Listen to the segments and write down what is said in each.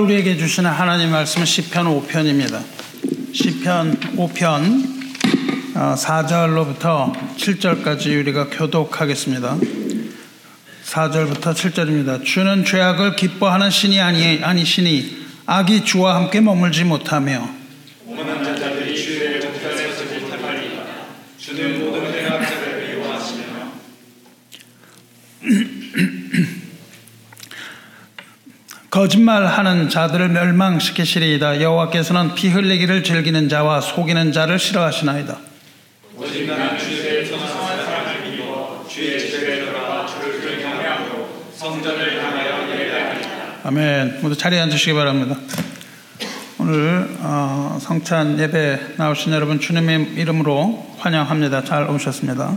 우리에게 주시는 하나님 말씀은 시편 5편입니다. 시편 5편 4절로부터 7절까지 우리가 교독하겠습니다. 4절부터 7절입니다. 주는 죄악을 기뻐하는 신이 아니, 아니시니 악이 주와 함께 머물지 못하며 오만한 자들이 주의 정결에 서지 못하리이다. 주는 모든 대학자를 미워하시며 거짓말하는 자들을 멸망시키시리이다. 여호와께서는 피 흘리기를 즐기는 자와 속이는 자를 싫어하시나이다. 아멘. 모두 자리에 앉으시기 바랍니다. 오늘 어, 성찬 예배 나오신 여러분 주님의 이름으로 환영합니다. 잘 오셨습니다.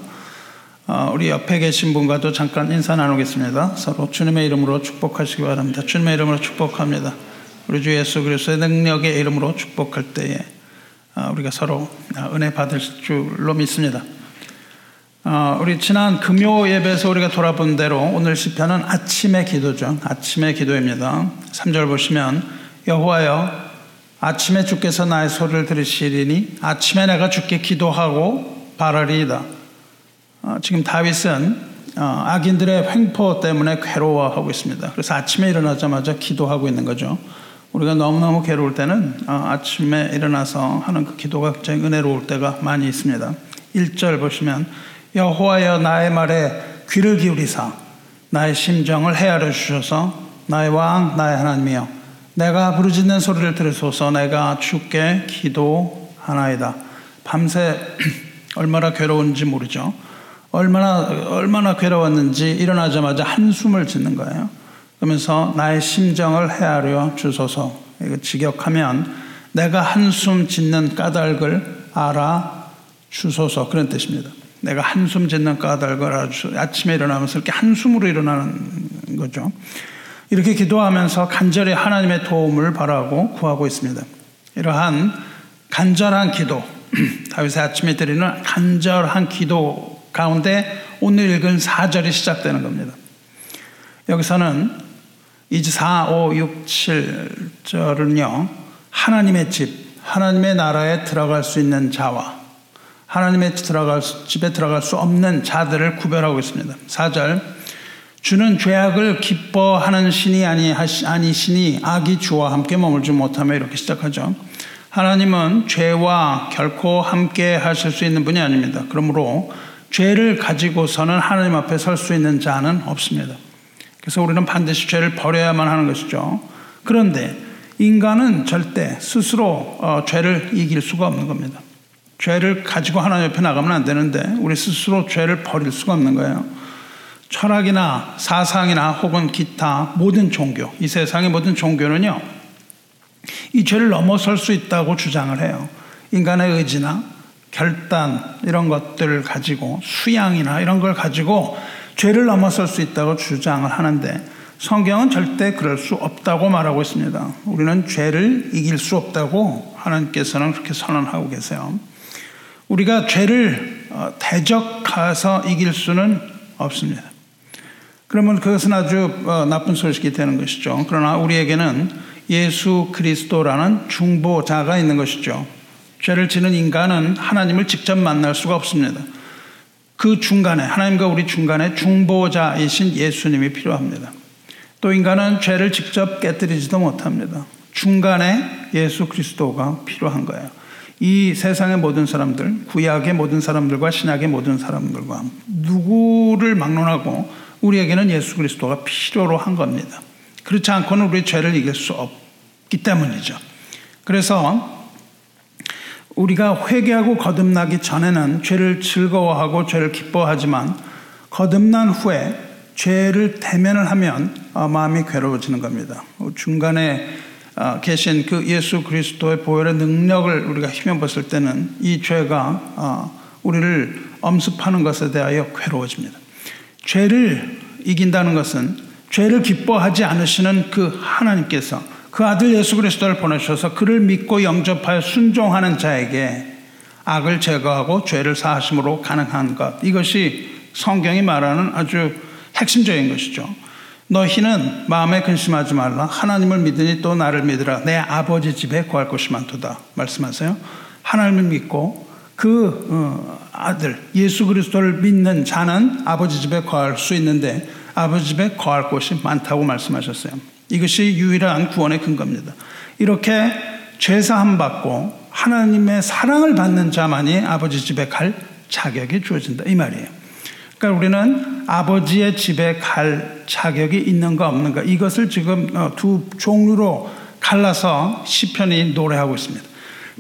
어, 우리 옆에 계신 분과도 잠깐 인사 나누겠습니다. 서로 주님의 이름으로 축복하시기 바랍니다. 주님의 이름으로 축복합니다. 우리 주 예수 그리스도의 능력의 이름으로 축복할 때에 어, 우리가 서로 은혜 받을 줄로 믿습니다. 어, 우리 지난 금요 예배에서 우리가 돌아본 대로 오늘 시편은 아침의 기도죠. 아침의 기도입니다. 3절 보시면 여호와여 아침에 주께서 나의 소리를 들으시리니 아침에 내가 주께 기도하고 바라리이다. 어, 지금 다윗은 어, 악인들의 횡포 때문에 괴로워하고 있습니다. 그래서 아침에 일어나자마자 기도하고 있는 거죠. 우리가 너무너무 괴로울 때는 어, 아침에 일어나서 하는 그 기도가 굉장히 은혜로울 때가 많이 있습니다. 1절 보시면 여호와여 나의 말에 귀를 기울이사 나의 심정을 헤아려 주셔서 나의 왕 나의 하나님이여 내가 부르짖는 소리를 들으소서 내가 주께 기도하나이다. 밤새 얼마나 괴로운지 모르죠. 얼마나 얼마나 괴로웠는지 일어나자마자 한숨을 짓는 거예요. 그러면서 나의 심정을 헤아려 주소서. 직역하면 내가 한숨 짓는 까닭을 알아 주소서 그런 뜻입니다. 내가 한숨 짓는 까닭을 알아 주소서. 아침에 일어나면서 이렇게 한숨으로 일어나는 거죠. 이렇게 기도하면서 간절히 하나님의 도움을 바라고 구하고 있습니다. 이러한 간절한 기도, 다윗의 아침에 드리는 간절한 기도 가운데 오늘 읽은 4절이 시작되는 겁니다. 여기서는 이제 4, 5, 6, 7절은요, 하나님의 집, 하나님의 나라에 들어갈 수 있는 자와 하나님의 들어갈 수, 집에 들어갈 수 없는 자들을 구별하고 있습니다. 4절, 주는 죄악을 기뻐하는 신이 아니, 아니시니 악이 주와 함께 머물지 못하며 이렇게 시작하죠. 하나님은 죄와 결코 함께 하실 수 있는 분이 아닙니다. 그러므로 죄를 가지고서는 하나님 앞에 설 수 있는 자는 없습니다. 그래서 우리는 반드시 죄를 버려야만 하는 것이죠. 그런데 인간은 절대 스스로 어, 죄를 이길 수가 없는 겁니다. 죄를 가지고 하나님 옆에 나가면 안 되는데 우리 스스로 죄를 버릴 수가 없는 거예요. 철학이나 사상이나 혹은 기타 모든 종교, 이 세상의 모든 종교는요, 이 죄를 넘어설 수 있다고 주장을 해요. 인간의 의지나 결단 이런 것들을 가지고 수양이나 이런 걸 가지고 죄를 넘어설 수 있다고 주장을 하는데 성경은 절대 그럴 수 없다고 말하고 있습니다. 우리는 죄를 이길 수 없다고 하나님께서는 그렇게 선언하고 계세요. 우리가 죄를 어, 대적해서 이길 수는 없습니다. 그러면 그것은 아주 어, 나쁜 소식이 되는 것이죠. 그러나 우리에게는 예수 그리스도라는 중보자가 있는 것이죠. 죄를 지는 인간은 하나님을 직접 만날 수가 없습니다. 그 중간에, 하나님과 우리 중간에 중보자이신 예수님이 필요합니다. 또 인간은 죄를 직접 깨뜨리지도 못합니다. 중간에 예수 그리스도가 필요한 거예요. 이 세상의 모든 사람들, 구약의 모든 사람들과 신약의 모든 사람들과 누구를 막론하고 우리에게는 예수 그리스도가 필요로 한 겁니다. 그렇지 않고는 우리 죄를 이길 수 없기 때문이죠. 그래서 우리가 회개하고 거듭나기 전에는 죄를 즐거워하고 죄를 기뻐하지만 거듭난 후에 죄를 대면을 하면 어, 마음이 괴로워지는 겁니다. 중간에 어, 계신 그 예수 그리스도의 보혈의 능력을 우리가 힘입었을 때는 이 죄가 어, 우리를 엄습하는 것에 대하여 괴로워집니다. 죄를 이긴다는 것은 죄를 기뻐하지 않으시는 그 하나님께서 그 아들 예수 그리스도를 보내셔서 그를 믿고 영접하여 순종하는 자에게 악을 제거하고 죄를 사하심으로 가능한 것. 이것이 성경이 말하는 아주 핵심적인 것이죠. 너희는 마음에 근심하지 말라. 하나님을 믿으니 또 나를 믿으라. 내 아버지 집에 구할 것이 많도다. 말씀하세요. 하나님을 믿고 그 어, 아들 예수 그리스도를 믿는 자는 아버지 집에 거할 수 있는데 아버지 집에 거할 곳이 많다고 말씀하셨어요. 이것이 유일한 구원의 근거입니다. 이렇게 죄사함 받고 하나님의 사랑을 받는 자만이 아버지 집에 갈 자격이 주어진다 이 말이에요. 그러니까 우리는 아버지의 집에 갈 자격이 있는가 없는가 이것을 지금 어, 두 종류로 갈라서 시편이 노래하고 있습니다.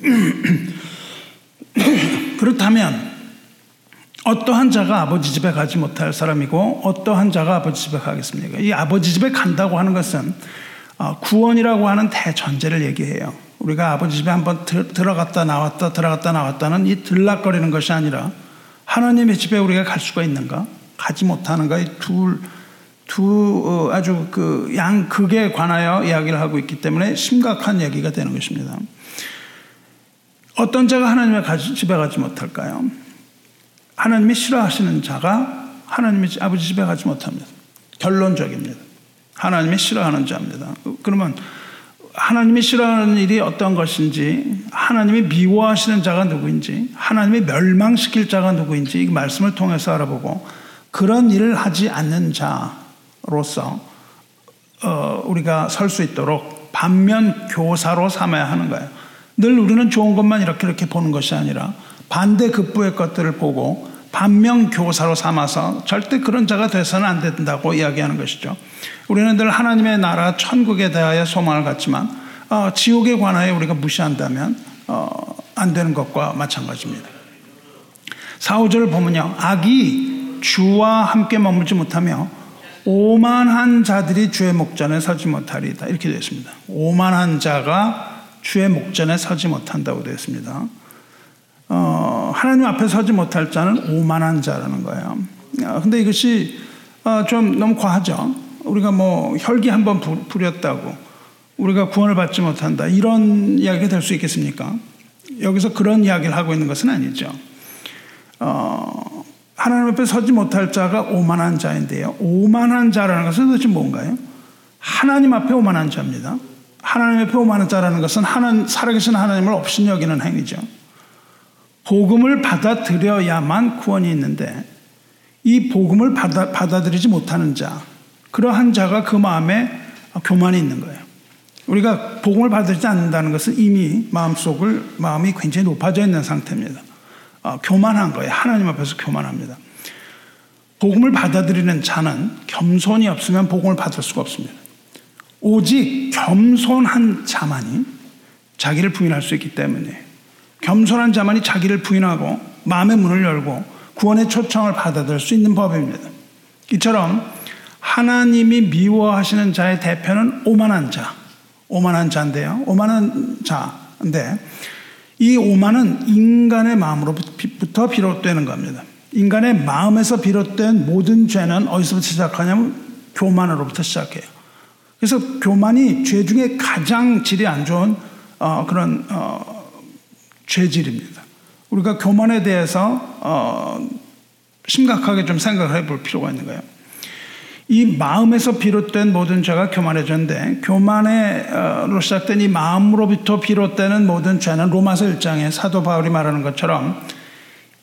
그렇다면 어떠한 자가 아버지 집에 가지 못할 사람이고 어떠한 자가 아버지 집에 가겠습니까? 이 아버지 집에 간다고 하는 것은 어, 구원이라고 하는 대전제를 얘기해요. 우리가 아버지 집에 한번 들어갔다 나왔다 들어갔다 나왔다는 이 들락거리는 것이 아니라 하나님의 집에 우리가 갈 수가 있는가? 가지 못하는가? 이 둘, 두 어, 아주 그 양 극에 관하여 이야기를 하고 있기 때문에 심각한 얘기가 되는 것입니다. 어떤 자가 하나님의 집에 가지 못할까요? 하나님이 싫어하시는 자가 하나님의 아버지 집에 가지 못합니다. 결론적입니다. 하나님이 싫어하는 자입니다. 그러면 하나님이 싫어하는 일이 어떤 것인지, 하나님이 미워하시는 자가 누구인지, 하나님이 멸망시킬 자가 누구인지 이 말씀을 통해서 알아보고 그런 일을 하지 않는 자로서 어, 우리가 설 수 있도록 반면 교사로 삼아야 하는 거예요. 늘 우리는 좋은 것만 이렇게 이렇게 보는 것이 아니라 반대 급부의 것들을 보고 반면 교사로 삼아서 절대 그런 자가 돼서는 안 된다고 이야기하는 것이죠. 우리는 늘 하나님의 나라 천국에 대하여 소망을 갖지만 어, 지옥에 관하여 우리가 무시한다면 어, 안 되는 것과 마찬가지입니다. 사오절을 보면요. 악이 주와 함께 머물지 못하며 오만한 자들이 주의 목전에 서지 못하리다. 이렇게 되어 있습니다. 오만한 자가 주의 목전에 서지 못한다고 되어 있습니다. 어, 하나님 앞에 서지 못할 자는 오만한 자라는 거예요. 어, 근데 이것이 어, 좀 너무 과하죠. 우리가 뭐 혈기 한번 부렸다고 우리가 구원을 받지 못한다 이런 이야기가 될 수 있겠습니까? 여기서 그런 이야기를 하고 있는 것은 아니죠. 어, 하나님 앞에 서지 못할 자가 오만한 자인데요. 오만한 자라는 것은 도대체 뭔가요? 하나님 앞에 오만한 자입니다. 하나님 앞에 오만한 자라는 것은 하나님, 살아계신 하나님을 없인 여기는 행위죠. 복음을 받아들여야만 구원이 있는데 이 복음을 받아, 받아들이지 못하는 자, 그러한 자가 그 마음에 교만이 있는 거예요. 우리가 복음을 받지 않는다는 것은 이미 마음속을 마음이 굉장히 높아져 있는 상태입니다. 어, 교만한 거예요. 하나님 앞에서 교만합니다. 복음을 받아들이는 자는 겸손이 없으면 복음을 받을 수가 없습니다. 오직 겸손한 자만이 자기를 부인할 수 있기 때문에 겸손한 자만이 자기를 부인하고 마음의 문을 열고 구원의 초청을 받아들일 수 있는 법입니다. 이처럼 하나님이 미워하시는 자의 대표는 오만한 자, 오만한 자인데요. 오만한 자인데 이 오만은 인간의 마음으로부터 비롯되는 겁니다. 인간의 마음에서 비롯된 모든 죄는 어디서부터 시작하냐면 교만으로부터 시작해요. 그래서 교만이 죄 중에 가장 질이 안 좋은 어, 그런 어, 죄질입니다. 우리가 교만에 대해서 어, 심각하게 좀 생각해 볼 필요가 있는 거예요. 이 마음에서 비롯된 모든 죄가 교만해졌는데 교만으로 시작된 이 마음으로부터 비롯되는 모든 죄는 로마서 1장에 사도 바울이 말하는 것처럼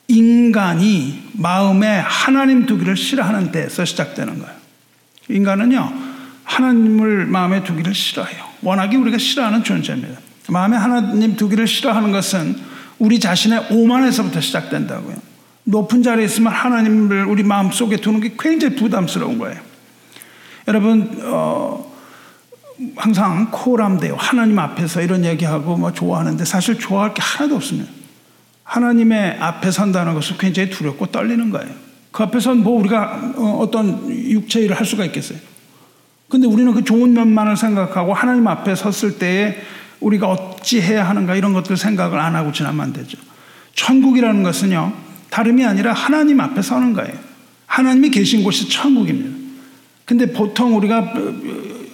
인간이 마음에 하나님 두기를 싫어하는 데에서 시작되는 거예요. 인간은요 하나님을 마음에 두기를 싫어해요. 워낙에 우리가 싫어하는 존재입니다. 마음에 하나님 두기를 싫어하는 것은 우리 자신의 오만에서부터 시작된다고요. 높은 자리에 있으면 하나님을 우리 마음 속에 두는 게 굉장히 부담스러운 거예요. 여러분, 어, 항상 코람돼요. 하나님 앞에서 이런 얘기하고 뭐 좋아하는데 사실 좋아할 게 하나도 없습니다. 하나님의 앞에 선다는 것은 굉장히 두렵고 떨리는 거예요. 그 앞에서는 뭐 우리가 어, 어떤 육체 일을 할 수가 있겠어요. 근데 우리는 그 좋은 면만을 생각하고 하나님 앞에 섰을 때에 우리가 어찌 해야 하는가 이런 것들 생각을 안 하고 지나면 안 되죠. 천국이라는 것은요, 다름이 아니라 하나님 앞에 서는 거예요. 하나님이 계신 곳이 천국입니다. 근데 보통 우리가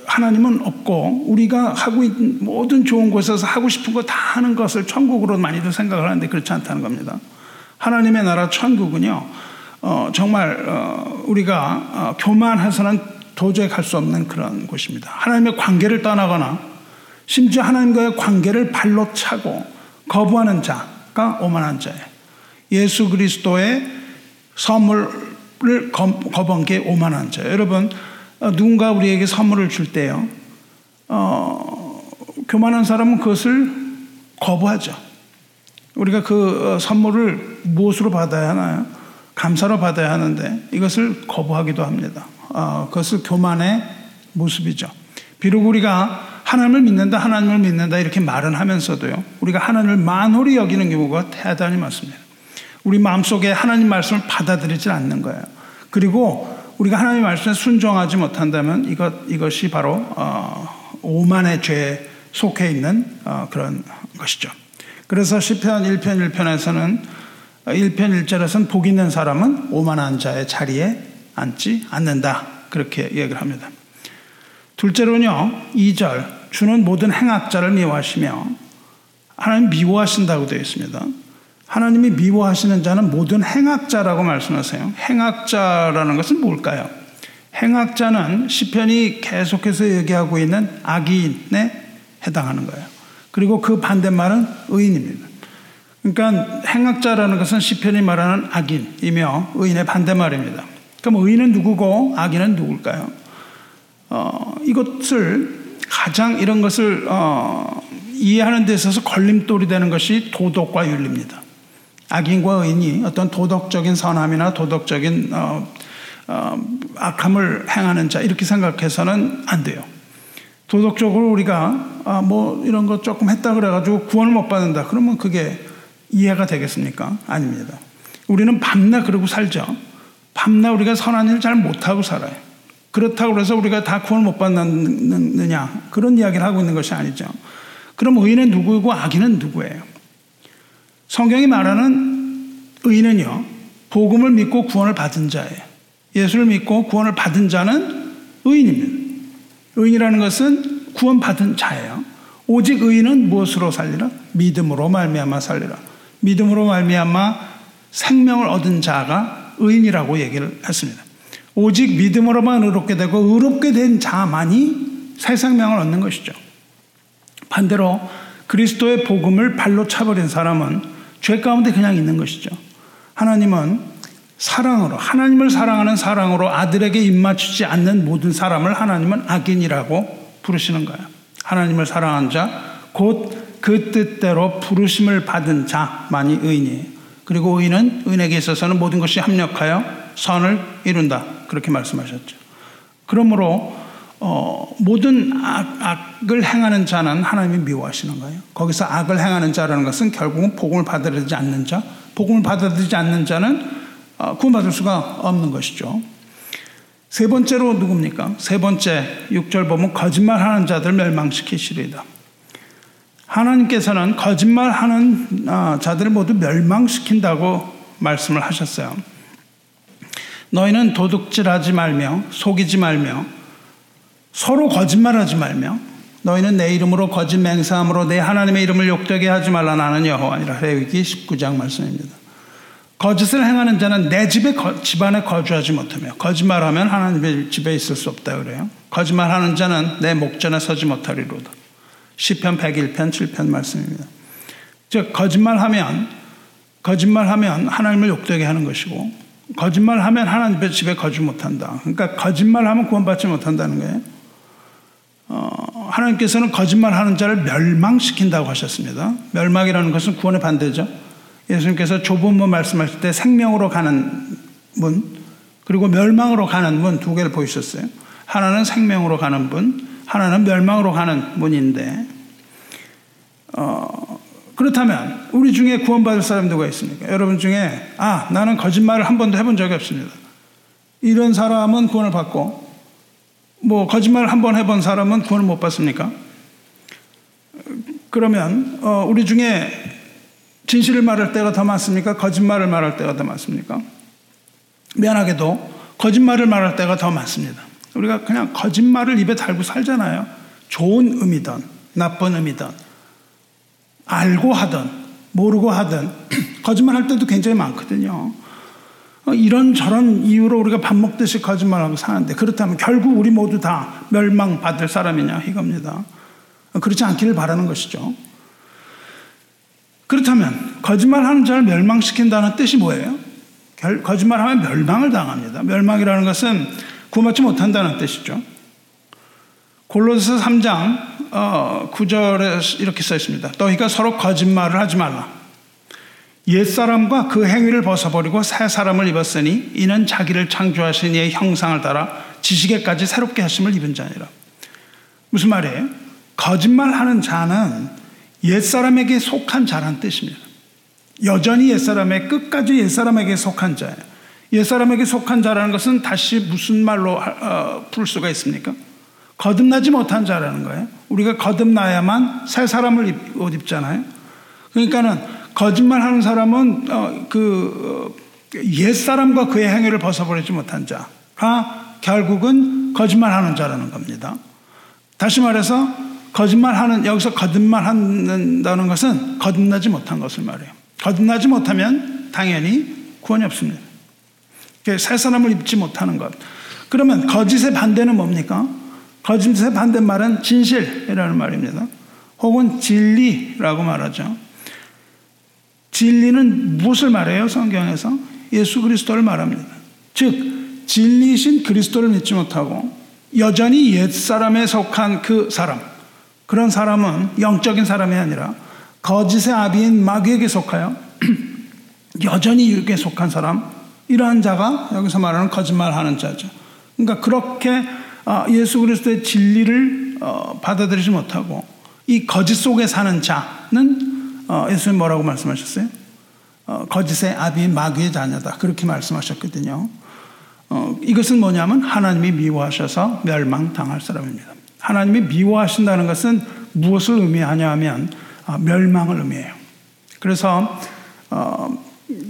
하나님은 없고 우리가 하고 있는 모든 좋은 곳에서 하고 싶은 거 다 하는 것을 천국으로 많이들 생각을 하는데 그렇지 않다는 겁니다. 하나님의 나라 천국은요, 어, 정말 어, 우리가 어, 교만해서는 도저히 갈 수 없는 그런 곳입니다. 하나님의 관계를 떠나거나 심지어 하나님과의 관계를 발로 차고 거부하는 자가 오만한 자예요. 예수 그리스도의 선물을 거부한 게 오만한 자예요. 여러분 어, 누군가 우리에게 선물을 줄 때요. 어, 교만한 사람은 그것을 거부하죠. 우리가 그 어, 선물을 무엇으로 받아야 하나요? 감사로 받아야 하는데 이것을 거부하기도 합니다. 어, 그것을 교만의 모습이죠. 비록 우리가 하나님을 믿는다, 하나님을 믿는다 이렇게 말은 하면서도요, 우리가 하나님을 만홀히 여기는 경우가 대단히 많습니다. 우리 마음속에 하나님 말씀을 받아들이지 않는 거예요. 그리고 우리가 하나님 말씀에 순종하지 못한다면 이것, 이것이 바로, 어, 오만의 죄에 속해 있는 어, 그런 것이죠. 그래서 시편 1편 1편에서는 1편 1절에서는 복 있는 사람은 오만한 자의 자리에 앉지 않는다. 그렇게 얘기를 합니다. 둘째로는요, 2절. 주는 모든 행악자를 미워하시며 하나님 미워하신다고 되어 있습니다. 하나님이 미워하시는 자는 모든 행악자라고 말씀하세요. 행악자라는 것은 뭘까요? 행악자는 시편이 계속해서 얘기하고 있는 악인에 해당하는 거예요. 그리고 그 반대말은 의인입니다. 그러니까 행악자라는 것은 시편이 말하는 악인이며 의인의 반대말입니다. 그럼 의인은 누구고 악인은 누굴까요? 어, 이것을 가장 이런 것을 어, 이해하는 데 있어서 걸림돌이 되는 것이 도덕과 윤리입니다. 악인과 의인이 어떤 도덕적인 선함이나 도덕적인 어, 어, 악함을 행하는 자 이렇게 생각해서는 안 돼요. 도덕적으로 우리가 아, 뭐 이런 거 조금 했다 그래가지고 구원을 못 받는다. 그러면 그게 이해가 되겠습니까? 아닙니다. 우리는 밤낮 그러고 살죠. 밤낮 우리가 선한 일잘 못하고 살아요. 그렇다고 해서 우리가 다 구원을 못 받느냐 그런 이야기를 하고 있는 것이 아니죠. 그럼 의인은 누구고 악인은 누구예요? 성경이 말하는 의인은요 복음을 믿고 구원을 받은 자예요. 예수를 믿고 구원을 받은 자는 의인입니다. 의인이라는 것은 구원 받은 자예요. 오직 의인은 무엇으로 살리라? 믿음으로 말미암아 살리라. 믿음으로 말미암아 생명을 얻은 자가 의인이라고 얘기를 했습니다. 오직 믿음으로만 의롭게 되고 의롭게 된 자만이 새 생명을 얻는 것이죠. 반대로 그리스도의 복음을 발로 차버린 사람은 죄 가운데 그냥 있는 것이죠. 하나님은 사랑으로 하나님을 사랑하는 사랑으로 아들에게 입맞추지 않는 모든 사람을 하나님은 악인이라고 부르시는 거예요. 하나님을 사랑한 자, 곧 그 뜻대로 부르심을 받은 자만이 의인이에요. 그리고 의인은 의인에게 있어서는 모든 것이 합력하여 선을 이룬다. 그렇게 말씀하셨죠. 그러므로 어, 모든 악, 악을 행하는 자는 하나님이 미워하시는 거예요. 거기서 악을 행하는 자라는 것은 결국은 복음을 받아들이지 않는 자, 복음을 받아들이지 않는 자는 어, 구원받을 수가 없는 것이죠. 세 번째로 누굽니까? 세 번째 6절 보면 거짓말하는 자들 멸망시키시리다. 하나님께서는 거짓말하는 아, 자들을 모두 멸망시킨다고 말씀을 하셨어요. 너희는 도둑질하지 말며 속이지 말며 서로 거짓말하지 말며 너희는 내 이름으로 거짓 맹세함으로 내 하나님의 이름을 욕되게 하지 말라 나는 여호와니라 레위기 19장 말씀입니다. 거짓을 행하는 자는 내 집에 집안에 거주하지 못하며 거짓말하면 하나님의 집에 있을 수 없다 그래요. 거짓말하는 자는 내 목전에 서지 못하리로다. 시편 101편 7편 말씀입니다. 즉 거짓말하면 거짓말하면 하나님을 욕되게 하는 것이고 거짓말하면 하나님의 집에 거주 못한다. 그러니까 거짓말하면 구원받지 못한다는 거예요. 어, 하나님께서는 거짓말하는 자를 멸망시킨다고 하셨습니다. 멸망이라는 것은 구원의 반대죠. 예수님께서 좁은 문 말씀하실 때 생명으로 가는 문, 그리고 멸망으로 가는 문 두 개를 보이셨어요. 하나는 생명으로 가는 문, 하나는 멸망으로 가는 문인데, 어, 그렇다면 우리 중에 구원받을 사람 누가 있습니까? 여러분 중에 아 나는 거짓말을 한 번도 해본 적이 없습니다. 이런 사람은 구원을 받고 뭐 거짓말을 한번 해본 사람은 구원을 못 받습니까? 그러면 어, 우리 중에 진실을 말할 때가 더 많습니까? 거짓말을 말할 때가 더 많습니까? 미안하게도 거짓말을 말할 때가 더 많습니다. 우리가 그냥 거짓말을 입에 달고 살잖아요. 좋은 의미든 나쁜 의미든 알고 하든 모르고 하든 거짓말 할 때도 굉장히 많거든요. 어, 이런 저런 이유로 우리가 밥 먹듯이 거짓말하고 사는데 그렇다면 결국 우리 모두 다 멸망받을 사람이냐 이겁니다. 어, 그렇지 않기를 바라는 것이죠. 그렇다면 거짓말하는 자를 멸망시킨다는 뜻이 뭐예요? 거짓말하면 멸망을 당합니다. 멸망이라는 것은 구원받지 못한다는 뜻이죠. 골로새 3장 어, 9절에 이렇게 써 있습니다. 너희가 서로 거짓말을 하지 말라. 옛사람과 그 행위를 벗어버리고 새 사람을 입었으니 이는 자기를 창조하신 이의 형상을 따라 지식에까지 새롭게 하심을 입은 자니라. 무슨 말이에요? 거짓말하는 자는 옛사람에게 속한 자란 뜻입니다. 여전히 옛사람의 끝까지 옛사람에게 속한 자예요. 옛사람에게 속한 자라는 것은 다시 무슨 말로 어, 풀 수가 있습니까? 거듭나지 못한 자라는 거예요. 우리가 거듭나야만 새 사람을 옷 입잖아요. 그러니까는 거짓말하는 사람은 어, 그옛 사람과 그의 행위를 벗어버리지 못한 자가 결국은 거짓말하는 자라는 겁니다. 다시 말해서 거짓말하는 여기서 거듭말한다는 것은 거듭나지 못한 것을 말해요. 거듭나지 못하면 당연히 구원이 없습니다. 새 사람을 입지 못하는 것. 그러면 거짓의 반대는 뭡니까? 거짓의 반대말은 진실이라는 말입니다. 혹은 진리라고 말하죠. 진리는 무엇을 말해요? 성경에서 예수 그리스도를 말합니다. 즉 진리이신 그리스도를 믿지 못하고 여전히 옛 사람에 속한 그 사람 그런 사람은 영적인 사람이 아니라 거짓의 아비인 마귀에게 속하여 여전히 육에 속한 사람 이러한 자가 여기서 말하는 거짓말하는 자죠. 그러니까 그렇게 어, 예수 그리스도의 진리를 어, 받아들이지 못하고 이 거짓 속에 사는 자는 어, 예수님 뭐라고 말씀하셨어요? 거짓의 아비인 마귀의 자녀다. 그렇게 말씀하셨거든요. 이것은 뭐냐면 하나님이 미워하셔서 멸망당할 사람입니다. 하나님이 미워하신다는 것은 무엇을 의미하냐 하면 멸망을 의미해요. 그래서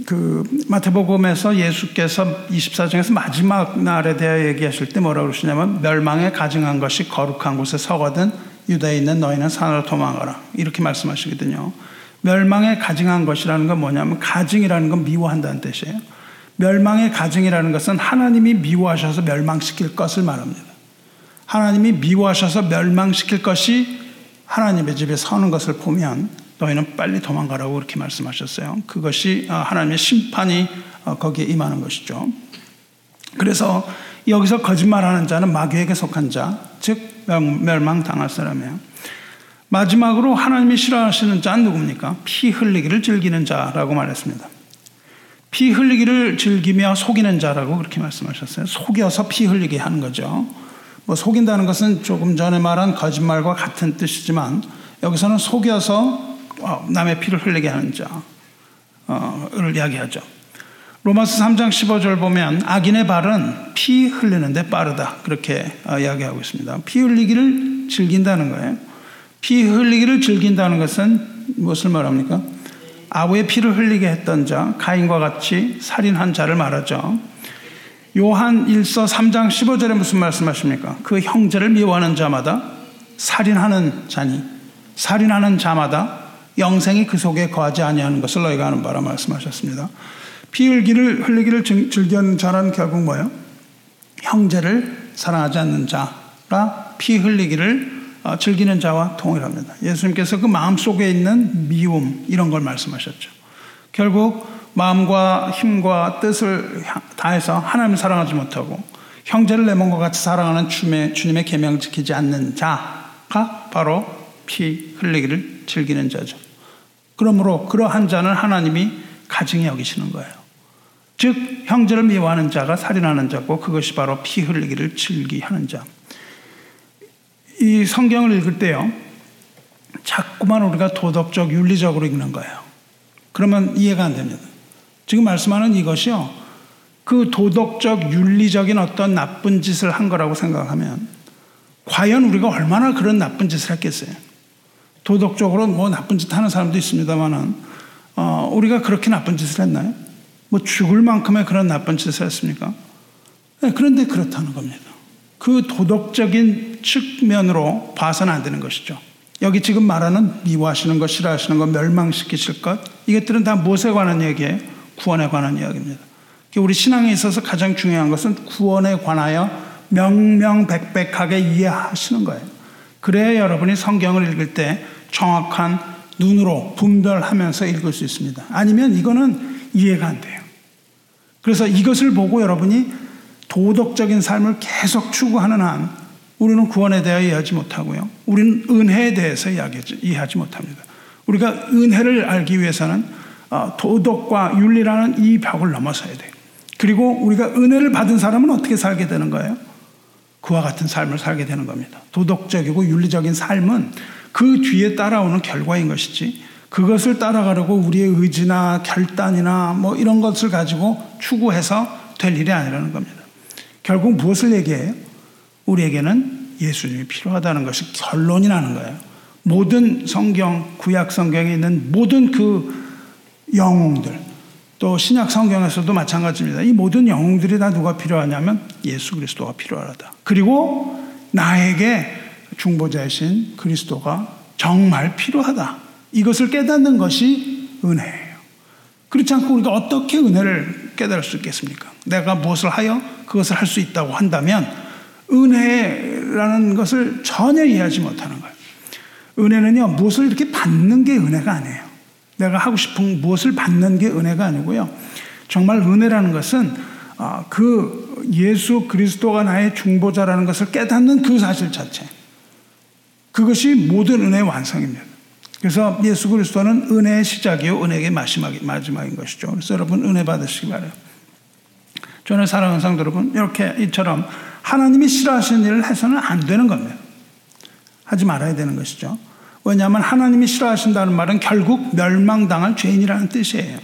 그 마태복음에서 예수께서 24장에서 마지막 날에 대해 얘기하실 때 뭐라고 그러시냐면 멸망에 가증한 것이 거룩한 곳에 서거든 유다에 있는 너희는 산으로 도망가라 이렇게 말씀하시거든요. 멸망에 가증한 것이라는 건 뭐냐면 가증이라는 건 미워한다는 뜻이에요. 멸망의 가증이라는 것은 하나님이 미워하셔서 멸망시킬 것을 말합니다. 하나님이 미워하셔서 멸망시킬 것이 하나님의 집에 서는 것을 보면 너희는 빨리 도망가라고 그렇게 말씀하셨어요. 그것이 아, 하나님의 심판이 어, 거기에 임하는 것이죠. 그래서 여기서 거짓말하는 자는 마귀에게 속한 자, 즉 멸망당할 사람이에요. 마지막으로 하나님이 싫어하시는 자는 누굽니까? 피 흘리기를 즐기는 자라고 말했습니다. 피 흘리기를 즐기며 속이는 자라고 그렇게 말씀하셨어요. 속여서 피 흘리게 하는 거죠. 뭐 속인다는 것은 조금 전에 말한 거짓말과 같은 뜻이지만 여기서는 속여서 어, 남의 피를 흘리게 하는 자를 어, 이야기하죠. 로마서 3장 15절 보면 악인의 발은 피 흘리는데 빠르다. 그렇게 어, 이야기하고 있습니다. 피 흘리기를 즐긴다는 거예요. 피 흘리기를 즐긴다는 것은 무엇을 말합니까? 아우의 피를 흘리게 했던 자, 가인과 같이 살인한 자를 말하죠. 요한 1서 3장 15절에 무슨 말씀하십니까? 그 형제를 미워하는 자마다 살인하는 자니, 살인하는 자마다 영생이 그 속에 거하지 아니하는 것을 너희가 아는 바라 말씀하셨습니다. 피 흘기를 흘리기를 즐기는 자란 결국 뭐예요? 형제를 사랑하지 않는 자가 피 흘리기를 어, 즐기는 자와 동일합니다. 예수님께서 그 마음 속에 있는 미움 이런 걸 말씀하셨죠. 결국 마음과 힘과 뜻을 다해서 하나님을 사랑하지 못하고 형제를 내 몸과 같이 사랑하는 주님의, 주님의 계명 지키지 않는 자가 바로 피 흘리기를 즐기는 자죠. 그러므로 그러한 자는 하나님이 가증히 여기시는 거예요. 즉 형제를 미워하는 자가 살인하는 자고 그것이 바로 피 흘리기를 즐기하는 자. 이 성경을 읽을 때요. 자꾸만 우리가 도덕적 윤리적으로 읽는 거예요. 그러면 이해가 안 됩니다. 지금 말씀하는 이것이요. 그 도덕적 윤리적인 어떤 나쁜 짓을 한 거라고 생각하면 과연 우리가 얼마나 그런 나쁜 짓을 했겠어요? 도덕적으로 뭐 나쁜 짓 하는 사람도 있습니다만은 어, 우리가 그렇게 나쁜 짓을 했나요? 뭐 죽을 만큼의 그런 나쁜 짓을 했습니까? 네, 그런데 그렇다는 겁니다. 그 도덕적인 측면으로 봐서는 안 되는 것이죠. 여기 지금 말하는 미워하시는 것, 싫어하시는 것, 멸망시키실 것, 이것들은 다 무엇에 관한 얘기예요? 구원에 관한 이야기입니다. 우리 신앙에 있어서 가장 중요한 것은 구원에 관하여 명명백백하게 이해하시는 거예요. 그래야 여러분이 성경을 읽을 때 정확한 눈으로 분별하면서 읽을 수 있습니다. 아니면 이거는 이해가 안 돼요. 그래서 이것을 보고 여러분이 도덕적인 삶을 계속 추구하는 한 우리는 구원에 대하여 이해하지 못하고요. 우리는 은혜에 대해서 이해하지 못합니다. 우리가 은혜를 알기 위해서는 어, 도덕과 윤리라는 이 벽을 넘어서야 돼요. 그리고 우리가 은혜를 받은 사람은 어떻게 살게 되는 거예요? 그와 같은 삶을 살게 되는 겁니다. 도덕적이고 윤리적인 삶은 그 뒤에 따라오는 결과인 것이지 그것을 따라가려고 우리의 의지나 결단이나 뭐 이런 것을 가지고 추구해서 될 일이 아니라는 겁니다. 결국 무엇을 얘기해요? 우리에게는 예수님이 필요하다는 것이 결론이 나는 거예요. 모든 성경, 구약 성경에 있는 모든 그 영웅들, 또 신약 성경에서도 마찬가지입니다. 이 모든 영웅들이 다 누가 필요하냐면 예수 그리스도가 필요하다. 그리고 나에게 중보자이신 그리스도가 정말 필요하다. 이것을 깨닫는 것이 은혜예요. 그렇지 않고 우리가 어떻게 은혜를 깨달을 수 있겠습니까? 내가 무엇을 하여 그것을 할 수 있다고 한다면 은혜라는 것을 전혀 이해하지 못하는 거예요. 은혜는요, 무엇을 이렇게 받는 게 은혜가 아니에요. 내가 하고 싶은 무엇을 받는 게 은혜가 아니고요. 정말 은혜라는 것은 아, 그 예수 그리스도가 나의 중보자라는 것을 깨닫는 그 사실 자체. 그것이 모든 은혜의 완성입니다. 그래서 예수 그리스도는 은혜의 시작이요, 은혜의 마지막인 것이죠. 그래서 여러분 은혜 받으시기 바래요. 저는 사랑하는 성도 여러분, 이렇게 이처럼 하나님이 싫어하시는 일을 해서는 안 되는 겁니다. 하지 말아야 되는 것이죠. 왜냐하면 하나님이 싫어하신다는 말은 결국 멸망당할 죄인이라는 뜻이에요.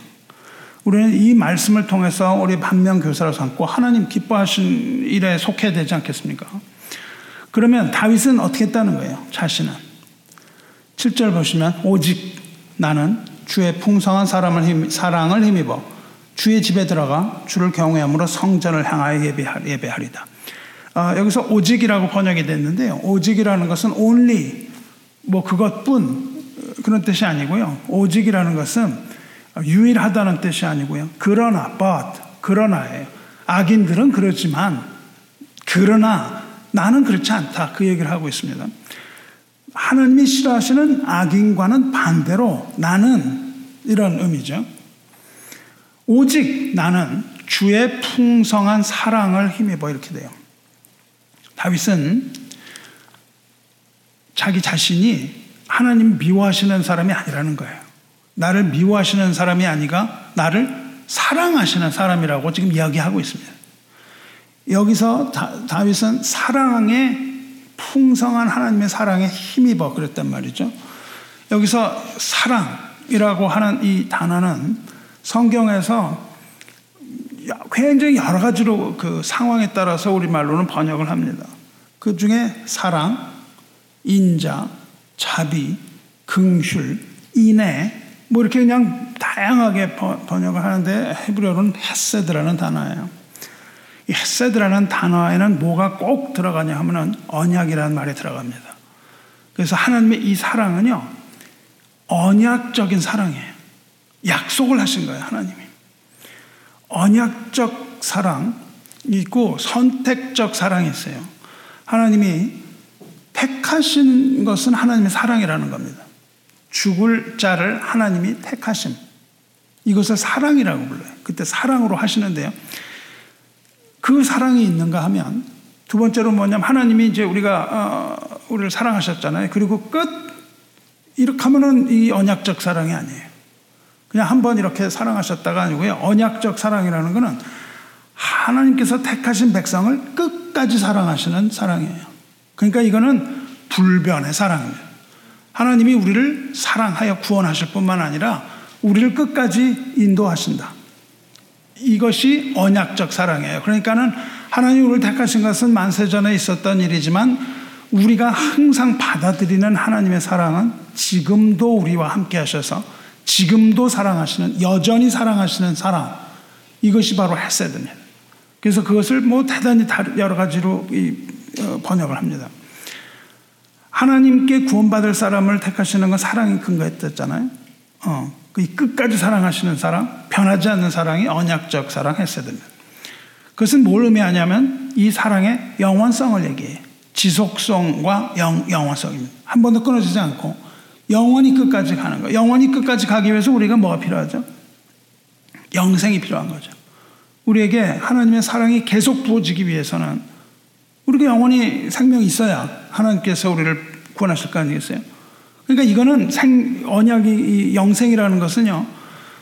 우리는 이 말씀을 통해서 우리 반면 교사로 삼고 하나님 기뻐하신 일에 속해야 되지 않겠습니까? 그러면 다윗은 어떻게 했다는 거예요? 자신은. 7절 보시면 오직 나는 주의 풍성한 사람을 힘, 사랑을 힘입어 주의 집에 들어가 주를 경외함으로 성전을 향하여 예배하리다. 어, 여기서 오직이라고 번역이 됐는데요. 오직이라는 것은 only 뭐 그것뿐 그런 뜻이 아니고요. 오직이라는 것은 유일하다는 뜻이 아니고요. 그러나 but 그러나예요. 악인들은 그렇지만 그러나 나는 그렇지 않다. 그 얘기를 하고 있습니다. 하나님이 싫어하시는 악인과는 반대로 나는 이런 의미죠. 오직 나는 주의 풍성한 사랑을 힘입어 이렇게 돼요. 다윗은 자기 자신이 하나님 미워하시는 사람이 아니라는 거예요. 나를 미워하시는 사람이 아니가 나를 사랑하시는 사람이라고 지금 이야기하고 있습니다. 여기서 다, 윗은 사랑에 풍성한 하나님의 사랑에 힘입어 그랬단 말이죠. 여기서 사랑이라고 하는 이 단어는 성경에서 굉장히 여러 가지로 그 상황에 따라서 우리말로는 번역을 합니다. 그 중에 사랑, 인자, 자비, 긍휼, 인애 뭐 이렇게 그냥 다양하게 번역을 하는데 헤브리어로는 헤세드라는 단어예요. 이 헤세드라는 단어에는 뭐가 꼭 들어가냐 하면은 언약이라는 말이 들어갑니다. 그래서 하나님의 이 사랑은요 언약적인 사랑이에요. 약속을 하신 거예요 하나님이. 언약적 사랑 있고 선택적 사랑이 있어요. 하나님이 택하신 것은 하나님의 사랑이라는 겁니다. 죽을 자를 하나님이 택하심. 이것을 사랑이라고 불러요. 그때 사랑으로 하시는데요. 그 사랑이 있는가 하면 두 번째로 뭐냐면 하나님이 이제 우리가 어, 우리를 사랑하셨잖아요. 그리고 끝 이렇게 하면은 이 언약적 사랑이 아니에요. 그냥 한 번 이렇게 사랑하셨다가 아니고요. 언약적 사랑이라는 것은 하나님께서 택하신 백성을 끝까지 사랑하시는 사랑이에요. 그러니까 이거는 불변의 사랑입니다. 하나님이 우리를 사랑하여 구원하실 뿐만 아니라 우리를 끝까지 인도하신다. 이것이 언약적 사랑이에요. 그러니까는 하나님이 우리를 택하신 것은 만세 전에 있었던 일이지만 우리가 항상 받아들이는 하나님의 사랑은 지금도 우리와 함께 하셔서 지금도 사랑하시는, 여전히 사랑하시는 사랑. 이것이 바로 헤세드입니다. 그래서 그것을 뭐 대단히 여러 가지로 어, 번역을 합니다. 하나님께 구원받을 사람을 택하시는 건 사랑이 근거했잖아요. 어. 그 끝까지 사랑하시는 사랑, 변하지 않는 사랑이 언약적 사랑 했어야 됩니다. 그것은 뭘 의미하냐면 이 사랑의 영원성을 얘기해요. 지속성과 영, 영원성입니다. 한 번도 끊어지지 않고 영원히 끝까지 가는 거예요. 영원히 끝까지 가기 위해서 우리가 뭐가 필요하죠? 영생이 필요한 거죠. 우리에게 하나님의 사랑이 계속 부어지기 위해서는 우리가 영원히 생명이 있어야 하나님께서 우리를 구원하실 거 아니겠어요? 그러니까 이거는 생, 언약이, 영생이라는 것은요,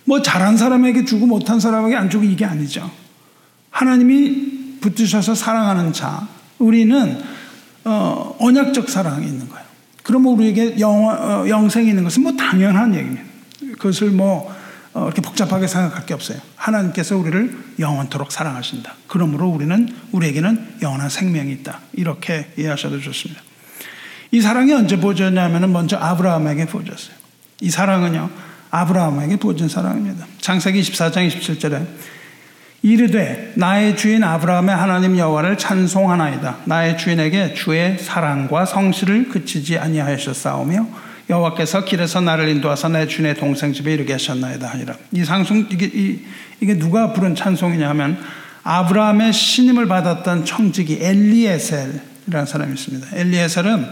뭐 잘한 사람에게 주고 못한 사람에게 안 주고 이게 아니죠. 하나님이 붙드셔서 사랑하는 자, 우리는 어, 언약적 사랑이 있는 거예요. 그러면 우리에게 영, 어, 영생이 있는 것은 뭐 당연한 얘기입니다. 그것을 뭐 어, 이렇게 복잡하게 생각할 게 없어요. 하나님께서 우리를 영원토록 사랑하신다. 그러므로 우리는 우리에게는 영원한 생명이 있다. 이렇게 이해하셔도 좋습니다. 이 사랑이 언제 보여졌냐면 먼저 아브라함에게 보여졌어요. 이 사랑은요 아브라함에게 보여진 사랑입니다. 창세기 24장 27절에 이르되 나의 주인 아브라함의 하나님 여호와를 찬송하나이다. 나의 주인에게 주의 사랑과 성실을 그치지 아니하셨사오며 여호와께서 길에서 나를 인도하사 내 주인의 동생 집에 이르게 하셨나이다 하니라. 이 상송 이게 이, 이게 누가 부른 찬송이냐면 아브라함의 신임을 받았던 청지기 엘리에셀이라는 사람이 있습니다. 엘리에셀은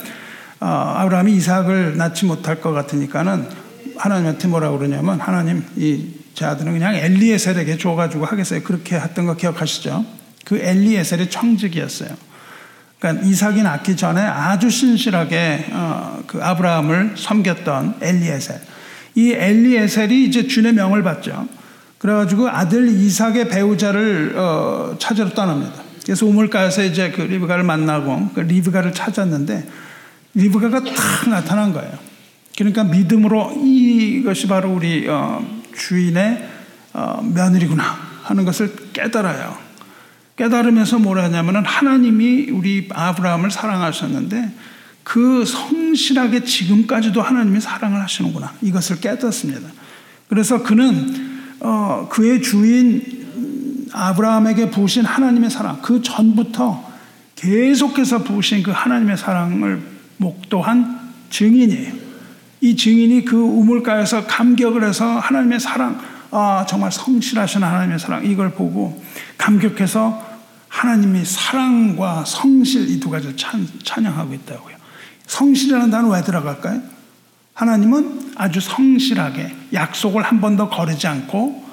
어, 아브라함이 이삭을 낳지 못할 것 같으니까는 하나님한테 뭐라 그러냐면 하나님 이 제 아들은 그냥 엘리에셀에게 줘가지고 하겠어요. 그렇게 했던 거 기억하시죠? 그 엘리에셀이 청직이었어요. 그러니까 이삭이 낳기 전에 아주 신실하게 어, 그 아브라함을 섬겼던 엘리에셀. 이 엘리에셀이 이제 주의 명을 받죠. 그래가지고 아들 이삭의 배우자를 어, 찾으러 떠납니다. 그래서 우물가에서 이제 그 리브가를 만나고 그 리브가를 찾았는데 리브가가 탁 나타난 거예요. 그러니까 믿음으로 이것이 바로 우리 어, 주인의 어, 며느리구나 하는 것을 깨달아요. 깨달으면서 뭐라 하냐면은 하나님이 우리 아브라함을 사랑하셨는데 그 성실하게 지금까지도 하나님이 사랑을 하시는구나 이것을 깨닫습니다. 그래서 그는 어, 그의 주인 아브라함에게 부으신 하나님의 사랑 그 전부터 계속해서 부으신 그 하나님의 사랑을 목도한 증인이에요. 이 증인이 그 우물가에서 감격을 해서 하나님의 사랑, 아, 정말 성실하신 하나님의 사랑, 이걸 보고 감격해서 하나님이 사랑과 성실 이 두 가지를 찬, 찬양하고 있다고요. 성실이라는 단어 왜 들어갈까요? 하나님은 아주 성실하게 약속을 한 번도 거르지 않고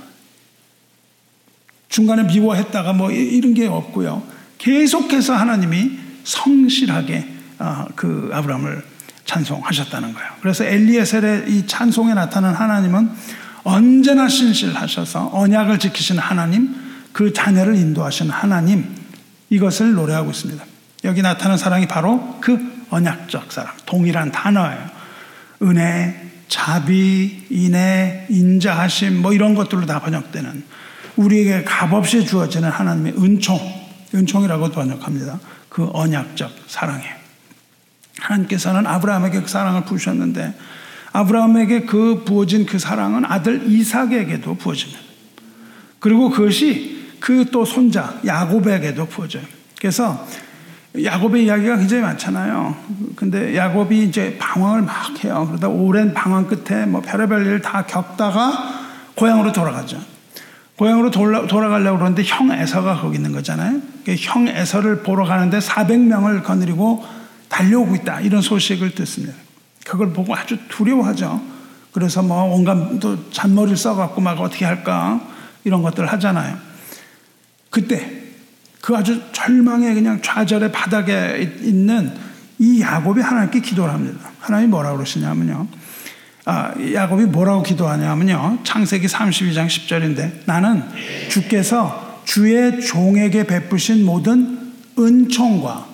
중간에 미워했다가 뭐 이런 게 없고요. 계속해서 하나님이 성실하게 아, 그 아브라함을 찬송하셨다는 거예요. 그래서 엘리에셀의 이 찬송에 나타난 하나님은 언제나 신실하셔서 언약을 지키시는 하나님, 그 자녀를 인도하시는 하나님, 이것을 노래하고 있습니다. 여기 나타난 사랑이 바로 그 언약적 사랑, 동일한 단어예요. 은혜, 자비, 인애, 인자하심, 뭐 이런 것들로 다 번역되는 우리에게 값없이 주어지는 하나님의 은총, 은총이라고 번역합니다. 그 언약적 사랑이에요. 하나님께서는 아브라함에게 그 사랑을 부으셨는데 아브라함에게 그 부어진 그 사랑은 아들 이삭에게도 부어집니다. 그리고 그것이 그 또 손자 야곱에게도 부어져요. 그래서 야곱의 이야기가 굉장히 많잖아요. 근데 야곱이 이제 방황을 막 해요. 그러다 오랜 방황 끝에 뭐 별의별 일을 다 겪다가 고향으로 돌아가죠. 고향으로 돌아, 돌아가려고 그러는데 형 에서가 거기 있는 거잖아요. 형 에서를 보러 가는데 400명을 거느리고 달려오고 있다. 이런 소식을 듣습니다. 그걸 보고 아주 두려워하죠. 그래서 뭐 온갖 또 잔머리를 써갖고 막 어떻게 할까 이런 것들을 하잖아요. 그때 그 아주 절망의 그냥 좌절의 바닥에 있는 이 야곱이 하나님께 기도를 합니다. 하나님이 뭐라고 그러시냐면요. 아, 야곱이 뭐라고 기도하냐면요. 창세기 32장 10절인데 나는 주께서 주의 종에게 베푸신 모든 은총과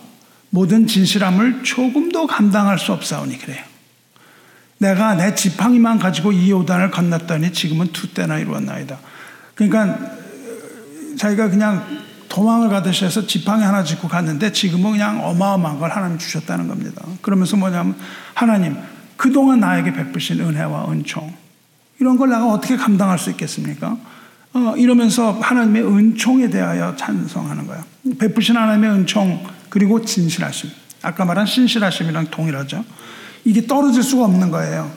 모든 진실함을 조금도 감당할 수 없사오니 그래요. 내가 내 지팡이만 가지고 이 요단을 건넜더니 지금은 두 때나 이루었나이다. 그러니까 자기가 그냥 도망을 가듯이 해서 지팡이 하나 짚고 갔는데 지금은 그냥 어마어마한 걸 하나님 주셨다는 겁니다. 그러면서 뭐냐면 하나님 그동안 나에게 베푸신 은혜와 은총 이런 걸 내가 어떻게 감당할 수 있겠습니까? 어, 이러면서 하나님의 은총에 대하여 찬성하는 거예요. 베푸신 하나님의 은총 그리고 진실하심. 아까 말한 신실하심이랑 동일하죠. 이게 떨어질 수가 없는 거예요.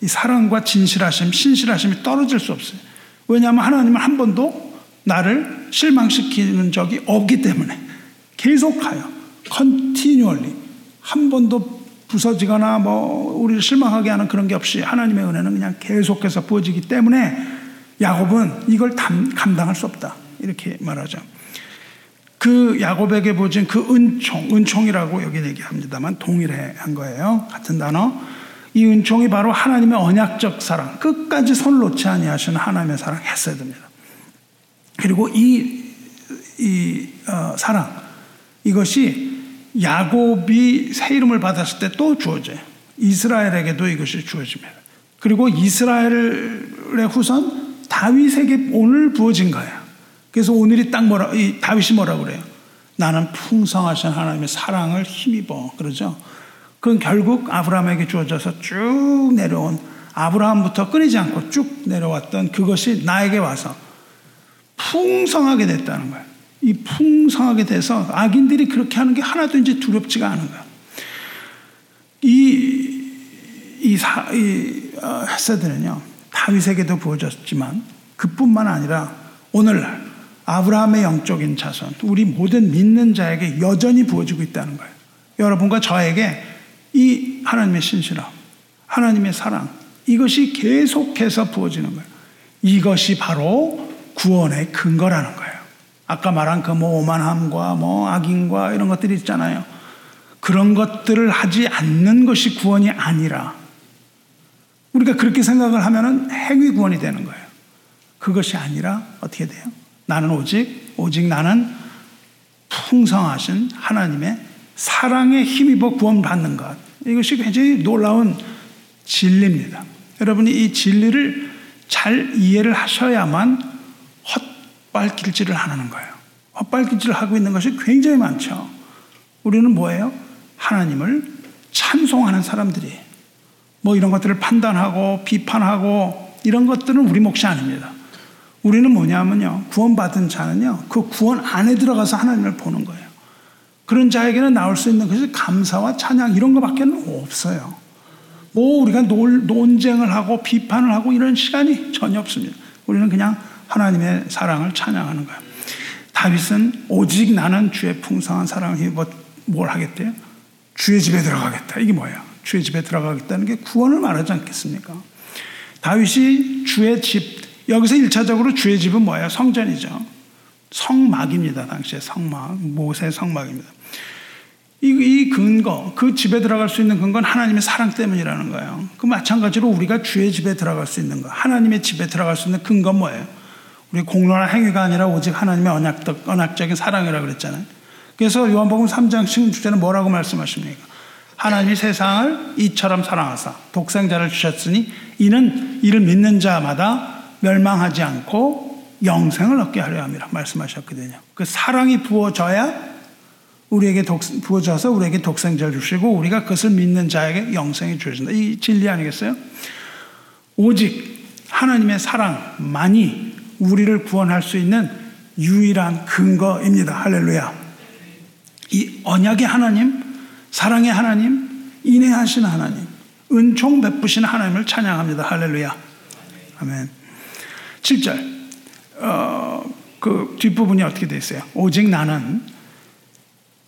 이 사랑과 진실하심, 신실하심이 떨어질 수 없어요. 왜냐하면 하나님은 한 번도 나를 실망시키는 적이 없기 때문에 계속하여 컨티뉴얼리 한 번도 부서지거나 뭐 우리를 실망하게 하는 그런 게 없이 하나님의 은혜는 그냥 계속해서 부어지기 때문에 야곱은 이걸 담, 감당할 수 없다 이렇게 말하죠. 그 야곱에게 보진 그 은총, 은총이라고 여기 얘기합니다만 동일한 거예요. 같은 단어. 이 은총이 바로 하나님의 언약적 사랑, 끝까지 손을 놓지 아니하시는 하나님의 사랑 했어야 됩니다. 그리고 이, 이 어, 사랑, 이것이 야곱이 새 이름을 받았을 때 또 주어져요. 이스라엘에게도 이것이 주어집니다. 그리고 이스라엘의 후손 다윗에게 오늘 부어진 거예요. 그래서 오늘이 딱 뭐라, 이 다윗이 뭐라 그래요? 나는 풍성하신 하나님의 사랑을 힘입어. 그러죠? 그건 결국 아브라함에게 주어져서 쭉 내려온 아브라함부터 끊이지 않고 쭉 내려왔던 그것이 나에게 와서 풍성하게 됐다는 거예요. 이 풍성하게 돼서 악인들이 그렇게 하는 게 하나도 이제 두렵지가 않은 거예요. 이, 이, 사, 이 어, 헤세드는요, 다윗에게도 부어졌지만 그뿐만 아니라 오늘날 아브라함의 영적인 자손, 우리 모든 믿는 자에게 여전히 부어지고 있다는 거예요. 여러분과 저에게 이 하나님의 신실함, 하나님의 사랑, 이것이 계속해서 부어지는 거예요. 이것이 바로 구원의 근거라는 거예요. 아까 말한 그 뭐 오만함과 뭐 악인과 이런 것들이 있잖아요. 그런 것들을 하지 않는 것이 구원이 아니라 우리가 그렇게 생각을 하면은 행위 구원이 되는 거예요. 그것이 아니라 어떻게 돼요? 나는 오직 오직 나는 풍성하신 하나님의 사랑에 힘입어 구원받는 것. 이것이 굉장히 놀라운 진리입니다. 여러분이 이 진리를 잘 이해를 하셔야만 헛발길질을 안 하는 거예요. 헛발길질을 하고 있는 것이 굉장히 많죠. 우리는 뭐예요? 하나님을 찬송하는 사람들이 뭐 이런 것들을 판단하고 비판하고 이런 것들은 우리 몫이 아닙니다. 우리는 뭐냐면요. 구원받은 자는요. 그 구원 안에 들어가서 하나님을 보는 거예요. 그런 자에게는 나올 수 있는 것이 감사와 찬양 이런 것밖에 없어요. 뭐 우리가 논, 논쟁을 하고 비판을 하고 이런 시간이 전혀 없습니다. 우리는 그냥 하나님의 사랑을 찬양하는 거예요. 다윗은 오직 나는 주의 풍성한 사랑을 뭐, 뭘 하겠대요? 주의 집에 들어가겠다. 이게 뭐예요? 주의 집에 들어가겠다는 게 구원을 말하지 않겠습니까? 다윗이 주의 집, 여기서 1차적으로 주의 집은 뭐예요? 성전이죠. 성막입니다. 당시에 성막, 모세 성막입니다. 이, 이 근거, 그 집에 들어갈 수 있는 근거는 하나님의 사랑 때문이라는 거예요. 그 마찬가지로 우리가 주의 집에 들어갈 수 있는 거, 하나님의 집에 들어갈 수 있는 근거는 뭐예요? 우리 공론한 행위가 아니라 오직 하나님의 언약적, 언약적인 사랑이라고 그랬잖아요. 그래서 요한복음 3장 16절에는 뭐라고 말씀하십니까? 하나님이 세상을 이처럼 사랑하사 독생자를 주셨으니 이는 이를 믿는 자마다 멸망하지 않고 영생을 얻게 하려 함이라 말씀하셨거든요. 그 사랑이 부어져야 우리에게 독, 부어져서 우리에게 독생자를 주시고 우리가 그것을 믿는 자에게 영생이 주어진다. 이 진리 아니겠어요? 오직 하나님의 사랑만이 우리를 구원할 수 있는 유일한 근거입니다. 할렐루야. 이 언약의 하나님, 사랑의 하나님, 인내하신 하나님, 은총 베푸신 하나님을 찬양합니다. 할렐루야. 아멘. 7절. 어, 그 뒷부분이 어떻게 되어 있어요? 오직 나는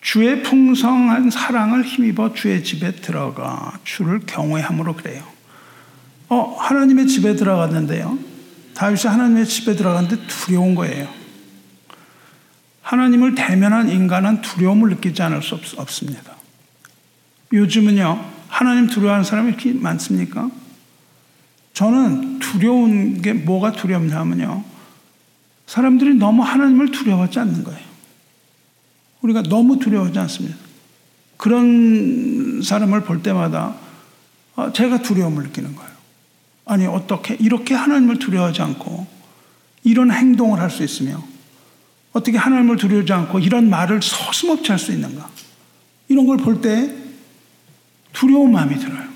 주의 풍성한 사랑을 힘입어 주의 집에 들어가 주를 경외함으로 그래요. 어, 하나님의 집에 들어갔는데요. 다윗이 하나님의 집에 들어갔는데 두려운 거예요. 하나님을 대면한 인간은 두려움을 느끼지 않을 수 없, 습니다 요즘은요, 하나님 두려워하는 사람이 이렇게 많습니까? 저는 두려운 게 뭐가 두렵냐면요. 사람들이 너무 하나님을 두려워하지 않는 거예요. 우리가 너무 두려워하지 않습니다. 그런 사람을 볼 때마다 아, 제가 두려움을 느끼는 거예요. 아니, 어떻게 이렇게 하나님을 두려워하지 않고 이런 행동을 할 수 있으며 어떻게 하나님을 두려워하지 않고 이런 말을 서슴없이 할 수 있는가? 이런 걸 볼 때 두려운 마음이 들어요.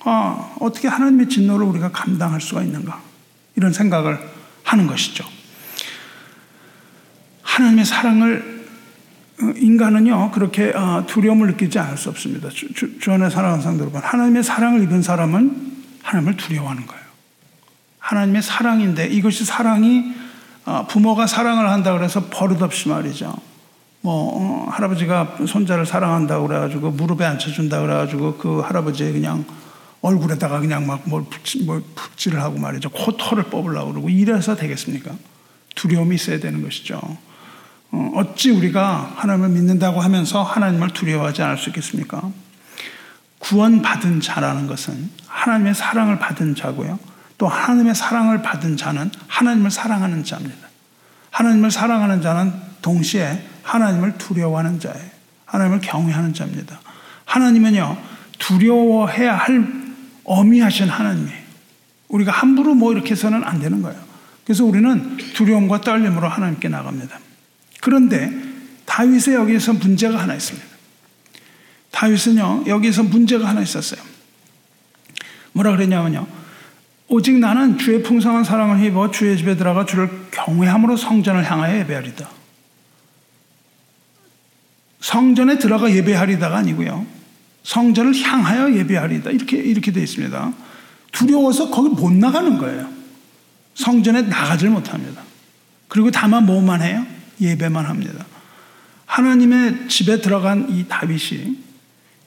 아, 어떻게 하나님의 진노를 우리가 감당할 수가 있는가? 이런 생각을 하는 것이죠. 하나님의 사랑을 어, 인간은요 그렇게 어, 두려움을 느끼지 않을 수 없습니다. 주, 안에 사랑하는 상대로 하나님의 사랑을 입은 사람은 하나님을 두려워하는 거예요. 하나님의 사랑인데 이것이 사랑이 어, 부모가 사랑을 한다 그래서 버릇없이 말이죠. 뭐 어, 할아버지가 손자를 사랑한다고 그래가지고 무릎에 앉혀준다 그래가지고 그 할아버지 그냥 얼굴에다가 그냥 막뭘 뭘 푹질을 하고 말이죠. 코털을 뽑으려고 그러고 이래서 되겠습니까? 두려움이 있어야 되는 것이죠. 어, 어찌 우리가 하나님을 믿는다고 하면서 하나님을 두려워하지 않을 수 있겠습니까? 구원받은 자라는 것은 하나님의 사랑을 받은 자고요. 또 하나님의 사랑을 받은 자는 하나님을 사랑하는 자입니다. 하나님을 사랑하는 자는 동시에 하나님을 두려워하는 자예요. 하나님을 경외하는 자입니다. 하나님은요, 두려워해야 할 어미하신 하나님이에요. 우리가 함부로 뭐 이렇게 해서는 안 되는 거예요. 그래서 우리는 두려움과 떨림으로 하나님께 나갑니다. 그런데 다윗의 여기에서 문제가 하나 있습니다. 다윗은요, 여기서 문제가 하나 있었어요. 뭐라 그랬냐면요. 오직 나는 주의 풍성한 사랑을 힘입어 주의 집에 들어가 주를 경외함으로 성전을 향하여 예배하리다. 성전에 들어가 예배하리다가 아니고요. 성전을 향하여 예배하리다. 이렇게, 이렇게 되어 있습니다. 두려워서 거기 못 나가는 거예요. 성전에 나가질 못합니다. 그리고 다만 뭐만 해요? 예배만 합니다. 하나님의 집에 들어간 이 다윗이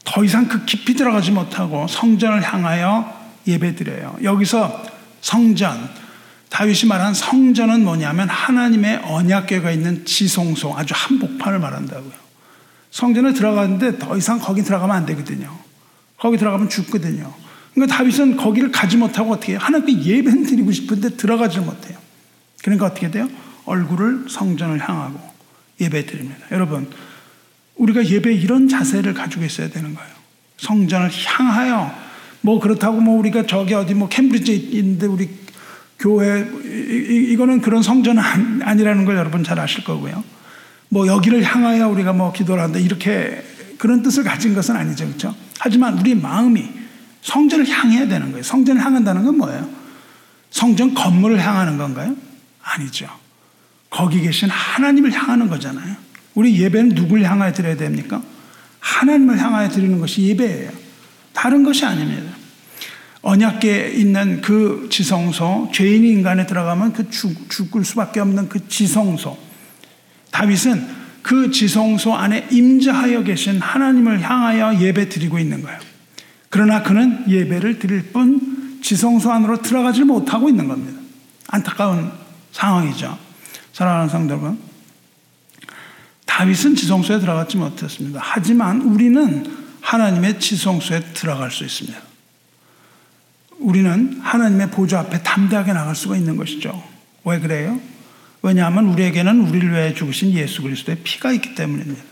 더 이상 그 깊이 들어가지 못하고 성전을 향하여 예배드려요. 여기서 성전, 다윗이 말한 성전은 뭐냐면 하나님의 언약궤가 있는 지성소, 아주 한복판을 말한다고요. 성전에 들어가는데 더 이상 거기 들어가면 안 되거든요. 거기 들어가면 죽거든요. 그러니까 다윗은 거기를 가지 못하고 어떻게 해요? 하나님께 예배는 드리고 싶은데 들어가지 못해요. 그러니까 어떻게 돼요? 얼굴을 성전을 향하고 예배 드립니다. 여러분, 우리가 예배 이런 자세를 가지고 있어야 되는 거예요. 성전을 향하여 뭐 그렇다고 뭐 우리가 저기 어디 뭐 캠브리지에 있는데 우리 교회 이, 거는 그런 성전 아니라는 걸 여러분 잘 아실 거고요. 뭐 여기를 향하여 우리가 뭐 기도를 한다 이렇게 그런 뜻을 가진 것은 아니죠. 그렇죠? 하지만 우리 마음이 성전을 향해야 되는 거예요. 성전을 향한다는 건 뭐예요? 성전 건물을 향하는 건가요? 아니죠. 거기 계신 하나님을 향하는 거잖아요. 우리 예배는 누굴 향하여 드려야 됩니까? 하나님을 향하여 드리는 것이 예배예요. 다른 것이 아닙니다. 언약계에 있는 그 지성소, 죄인이 인간에 들어가면 그 죽, 죽을 수밖에 없는 그 지성소. 다윗은 그 지성소 안에 임자하여 계신 하나님을 향하여 예배 드리고 있는 거예요. 그러나 그는 예배를 드릴 뿐 지성소 안으로 들어가지 못하고 있는 겁니다. 안타까운 상황이죠. 사랑하는 성도 여러분. 다윗은 지성소에 들어갔지 못했습니다. 하지만 우리는 하나님의 지성소에 들어갈 수 있습니다. 우리는 하나님의 보좌 앞에 담대하게 나갈 수가 있는 것이죠. 왜 그래요? 왜냐하면 우리에게는 우리를 위해 죽으신 예수 그리스도의 피가 있기 때문입니다.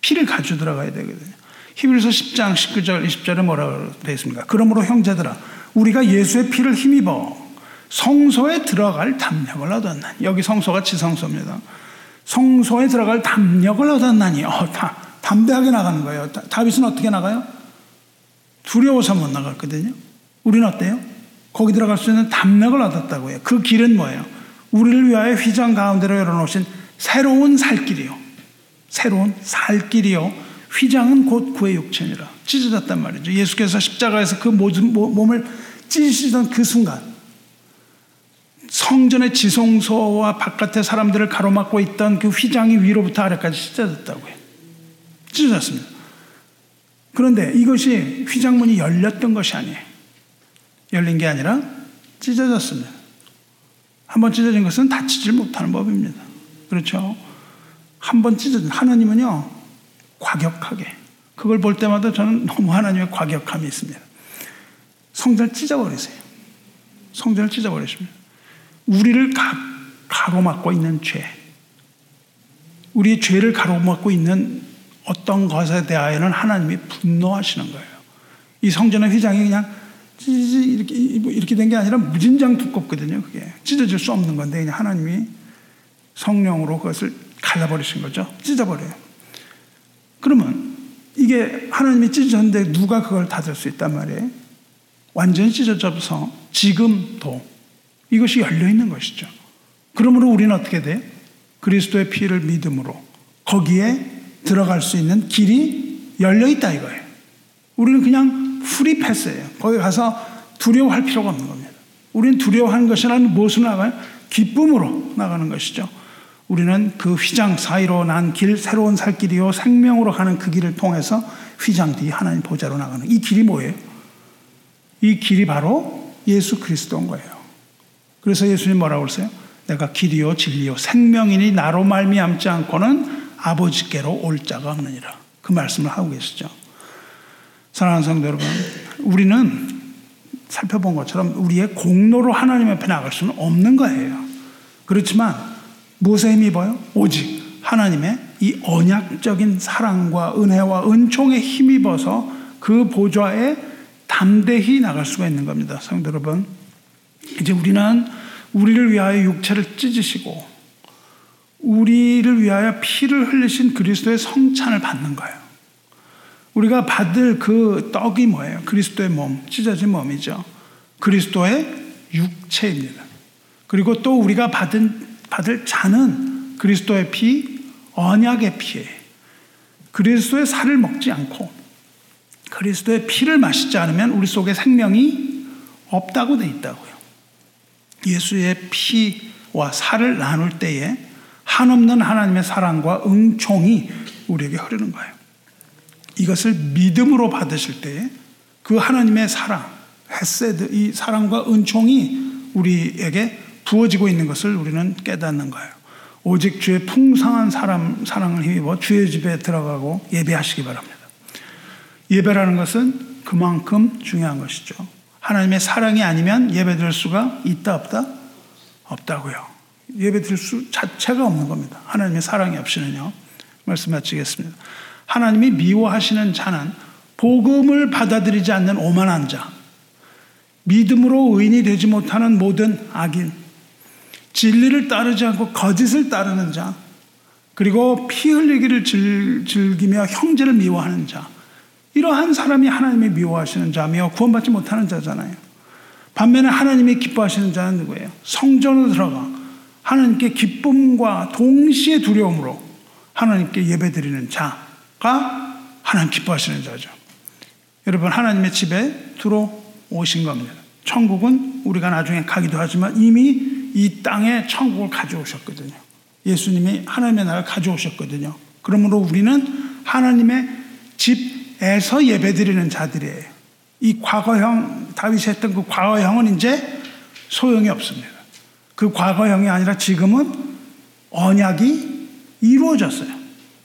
피를 가지고 들어가야 되거든요. 히브리서 10장 19절 20절에 뭐라고 되어 있습니까? 그러므로 형제들아 우리가 예수의 피를 힘입어 성소에 들어갈 담력을 얻었나니 여기 성소가 지성소입니다. 성소에 들어갈 담력을 얻었나니 어, 다, 담대하게 나가는 거예요. 다, 윗은 어떻게 나가요? 두려워서 못 나갔거든요. 우리는 어때요? 거기 들어갈 수 있는 담력을 얻었다고 해요. 그 길은 뭐예요? 우리를 위하여 휘장 가운데로 열어놓으신 새로운 살길이요. 새로운 살길이요. 휘장은 곧 구의 육체니라. 찢어졌단 말이죠. 예수께서 십자가에서 그 모든 몸을 찢으시던 그 순간 성전의 지성소와 바깥의 사람들을 가로막고 있던 그 휘장이 위로부터 아래까지 찢어졌다고요. 찢어졌습니다. 그런데 이것이 휘장문이 열렸던 것이 아니에요. 열린 게 아니라 찢어졌습니다. 한번 찢어진 것은 다치질 못하는 법입니다. 그렇죠? 한 번 찢어진 하나님은요 과격하게 그걸 볼 때마다 저는 너무 하나님의 과격함이 있습니다. 성전을 찢어버리세요. 성전을 찢어버리십니다. 우리를 가, 가로막고 있는 죄, 우리의 죄를 가로막고 있는 어떤 것에 대하여는 하나님이 분노하시는 거예요. 이 성전의 휘장이 그냥 이렇게, 이렇게 된 게 아니라 무진장 두껍거든요. 그게 찢어질 수 없는 건데 그냥 하나님이 성령으로 그것을 갈라버리신 거죠. 찢어버려요. 그러면 이게 하나님이 찢어졌는데 누가 그걸 닫을 수 있단 말이에요? 완전히 찢어져서 지금도 이것이 열려 있는 것이죠. 그러므로 우리는 어떻게 돼? 그리스도의 피를 믿음으로 거기에 들어갈 수 있는 길이 열려 있다 이거예요. 우리는 그냥 free pass예요. 거기 가서 두려워할 필요가 없는 겁니다. 우리는 두려워하는 것이 아니라 무엇으로 나가요? 기쁨으로 나가는 것이죠. 우리는 그 휘장 사이로 난 길, 새로운 살 길이요, 생명으로 가는 그 길을 통해서 휘장 뒤 하나님 보좌로 나가는 이 길이 뭐예요? 이 길이 바로 예수 그리스도인 거예요. 그래서 예수님 뭐라고 그러세요? 내가 길이요 진리요 생명이니 나로 말미암지 않고는 아버지께로 올 자가 없느니라. 그 말씀을 하고 계시죠. 사랑하는 성도 여러분, 우리는 살펴본 것처럼 우리의 공로로 하나님 앞에 나갈 수는 없는 거예요. 그렇지만 무엇에 힘입어요? 오직 하나님의 이 언약적인 사랑과 은혜와 은총에 힘입어서 그 보좌에 담대히 나갈 수가 있는 겁니다. 성도 여러분. 이제 우리는 우리를 위하여 육체를 찢으시고 우리를 위하여 피를 흘리신 그리스도의 성찬을 받는 거예요. 우리가 받을 그 떡이 뭐예요? 그리스도의 몸, 찢어진 몸이죠. 그리스도의 육체입니다. 그리고 또 우리가 받은, 받을 잔은 그리스도의 피, 언약의 피예요. 그리스도의 살을 먹지 않고 그리스도의 피를 마시지 않으면 우리 속에 생명이 없다고 돼 있다고요. 예수의 피와 살을 나눌 때에 한없는 하나님의 사랑과 응총이 우리에게 흐르는 거예요. 이것을 믿음으로 받으실 때에 그 하나님의 사랑, 헤세드, 이 사랑과 은총이 우리에게 부어지고 있는 것을 우리는 깨닫는 거예요. 오직 주의 풍성한 사람, 사랑을 힘입어 주의 집에 들어가고 예배하시기 바랍니다. 예배라는 것은 그만큼 중요한 것이죠. 하나님의 사랑이 아니면 예배 드릴 수가 있다 없다? 없다고요. 예배 드릴 수 자체가 없는 겁니다. 하나님의 사랑이 없이는요. 말씀 마치겠습니다. 하나님이 미워하시는 자는 복음을 받아들이지 않는 오만한 자, 믿음으로 의인이 되지 못하는 모든 악인, 진리를 따르지 않고 거짓을 따르는 자, 그리고 피 흘리기를 즐기며 형제를 미워하는 자, 이러한 사람이 하나님이 미워하시는 자며 구원받지 못하는 자잖아요. 반면에 하나님이 기뻐하시는 자는 누구예요? 성전으로 들어가 하나님께 기쁨과 동시에 두려움으로 하나님께 예배드리는 자가 하나님 기뻐하시는 자죠. 여러분 하나님의 집에 들어오신 겁니다. 천국은 우리가 나중에 가기도 하지만 이미 이 땅에 천국을 가져오셨거든요. 예수님이 하나님의 나라를 가져오셨거든요. 그러므로 우리는 하나님의 집 에서 예배드리는 자들이에요. 이 과거형, 다윗이 했던 그 과거형은 이제 소용이 없습니다. 그 과거형이 아니라 지금은 언약이 이루어졌어요.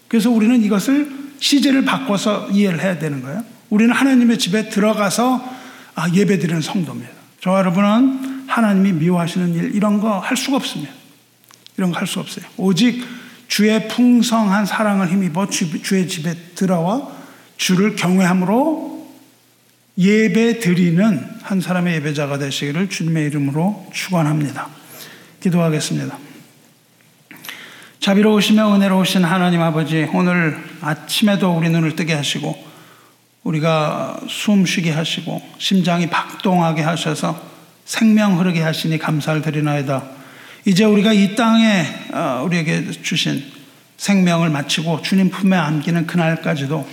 그래서 우리는 이것을 시제를 바꿔서 이해를 해야 되는 거예요. 우리는 하나님의 집에 들어가서 아, 예배드리는 성도입니다. 저 여러분은 하나님이 미워하시는 일 이런 거 할 수가 없습니다. 이런 거 할 수 없어요. 오직 주의 풍성한 사랑을 힘입어 주의 집에 들어와 주를 경외함으로 예배 드리는 한 사람의 예배자가 되시기를 주님의 이름으로 축원합니다. 기도하겠습니다. 자비로우시며 은혜로우신 하나님 아버지 오늘 아침에도 우리 눈을 뜨게 하시고 우리가 숨 쉬게 하시고 심장이 박동하게 하셔서 생명 흐르게 하시니 감사를 드리나이다. 이제 우리가 이 땅에 어, 우리에게 주신 생명을 마치고 주님 품에 안기는 그날까지도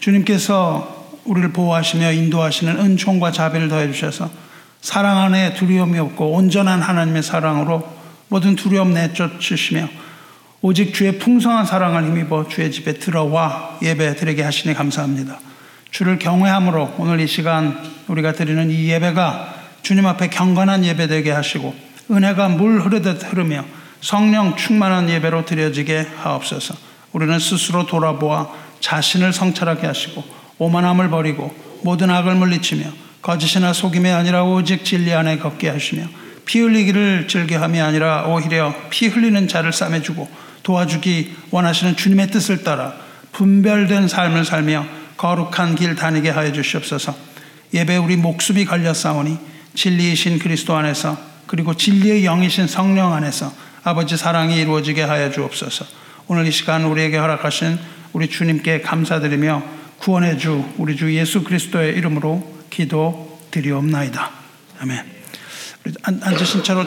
주님께서 우리를 보호하시며 인도하시는 은총과 자비를 더해 주셔서 사랑 안에 두려움이 없고 온전한 하나님의 사랑으로 모든 두려움 내쫓으시며 오직 주의 풍성한 사랑을 힘입어 주의 집에 들어와 예배 드리게 하시니 감사합니다. 주를 경외함으로 오늘 이 시간 우리가 드리는 이 예배가 주님 앞에 경건한 예배 되게 하시고 은혜가 물 흐르듯 흐르며 성령 충만한 예배로 드려지게 하옵소서. 우리는 스스로 돌아보아 자신을 성찰하게 하시고 오만함을 버리고 모든 악을 물리치며 거짓이나 속임이 아니라 오직 진리 안에 걷게 하시며 피 흘리기를 즐겨함이 아니라 오히려 피 흘리는 자를 싸매주고 도와주기 원하시는 주님의 뜻을 따라 분별된 삶을 살며 거룩한 길 다니게 하여 주시옵소서. 예배 우리 목숨이 걸려 싸우니 진리이신 그리스도 안에서 그리고 진리의 영이신 성령 안에서 아버지 사랑이 이루어지게 하여 주옵소서. 오늘 이 시간 우리에게 허락하신 우리 주님께 감사드리며 구원의 주 우리 주 예수 그리스도의 이름으로 기도 드리옵나이다. 아멘. 앉으신 채로